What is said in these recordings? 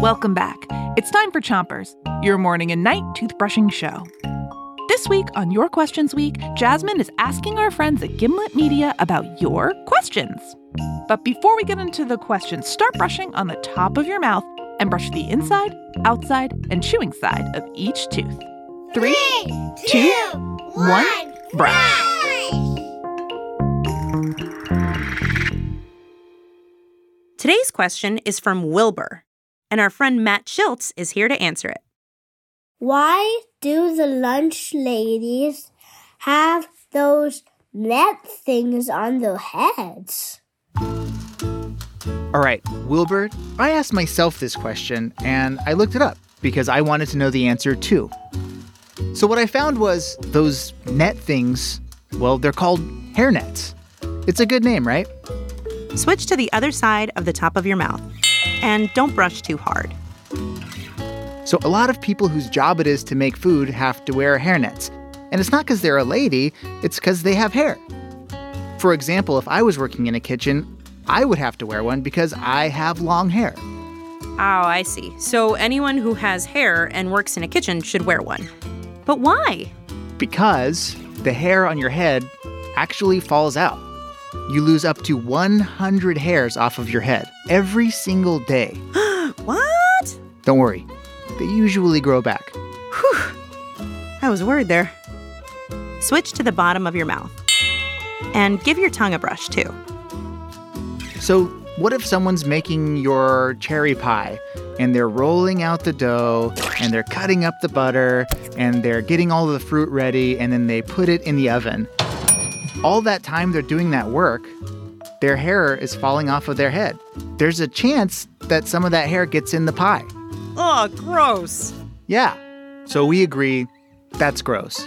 Welcome back. It's time for Chompers, your morning and night toothbrushing show. This week on Your Questions Week, Jasmine is asking our friends at Gimlet Media about your questions. But before we get into the questions, start brushing on the top of your mouth and brush the inside, outside, and chewing side of each tooth. Three, two, one, brush. Today's question is from Wilbur, and our friend Matt Shilts is here to answer it. Why do the lunch ladies have those net things on their heads? All right, Wilbur, I asked myself this question and I looked it up because I wanted to know the answer too. So, what I found was those net things, well, they're called hair nets. It's a good name, right? Switch to the other side of the top of your mouth and don't brush too hard. So, a lot of people whose job it is to make food have to wear hair nets. And it's not because they're a lady, it's because they have hair. For example, if I was working in a kitchen, I would have to wear one because I have long hair. Oh, I see. So anyone who has hair and works in a kitchen should wear one. But why? Because the hair on your head actually falls out. You lose up to 100 hairs off of your head every single day. what? Don't worry, they usually grow back. Whew. I was worried there. Switch to the bottom of your mouth. And give your tongue a brush too. So, what if someone's making your cherry pie and they're rolling out the dough and they're cutting up the butter and they're getting all the fruit ready and then they put it in the oven? All that time they're doing that work, their hair is falling off of their head. There's a chance that some of that hair gets in the pie. Oh, gross. Yeah. So we agree that's gross.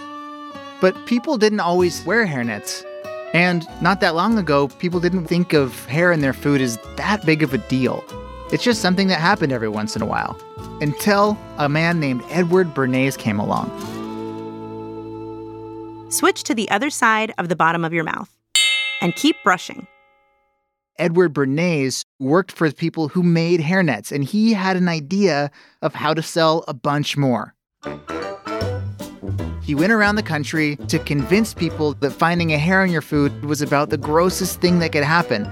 But people didn't always wear hairnets. And not that long ago, people didn't think of hair in their food as that big of a deal. It's just something that happened every once in a while. Until a man named Edward Bernays came along. Switch to the other side of the bottom of your mouth and keep brushing. Edward Bernays worked for people who made hairnets, and he had an idea of how to sell a bunch more. He went around the country to convince people that finding a hair on your food was about the grossest thing that could happen,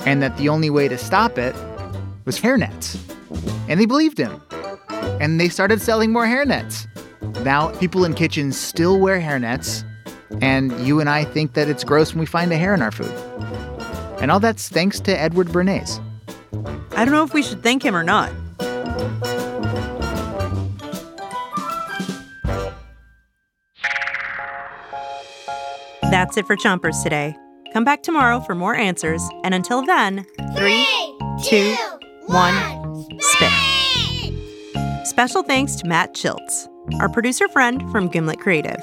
and that the only way to stop it was hairnets. And they believed him. And they started selling more hairnets. Now, people in kitchens still wear hairnets, and you and I think that it's gross when we find a hair in our food. And all that's thanks to Edward Bernays. I don't know if we should thank him or not. That's it for Chompers today. Come back tomorrow for more answers, and until then, three, two, one, spit. Special thanks to Matt Shilts, our producer friend from Gimlet Creative.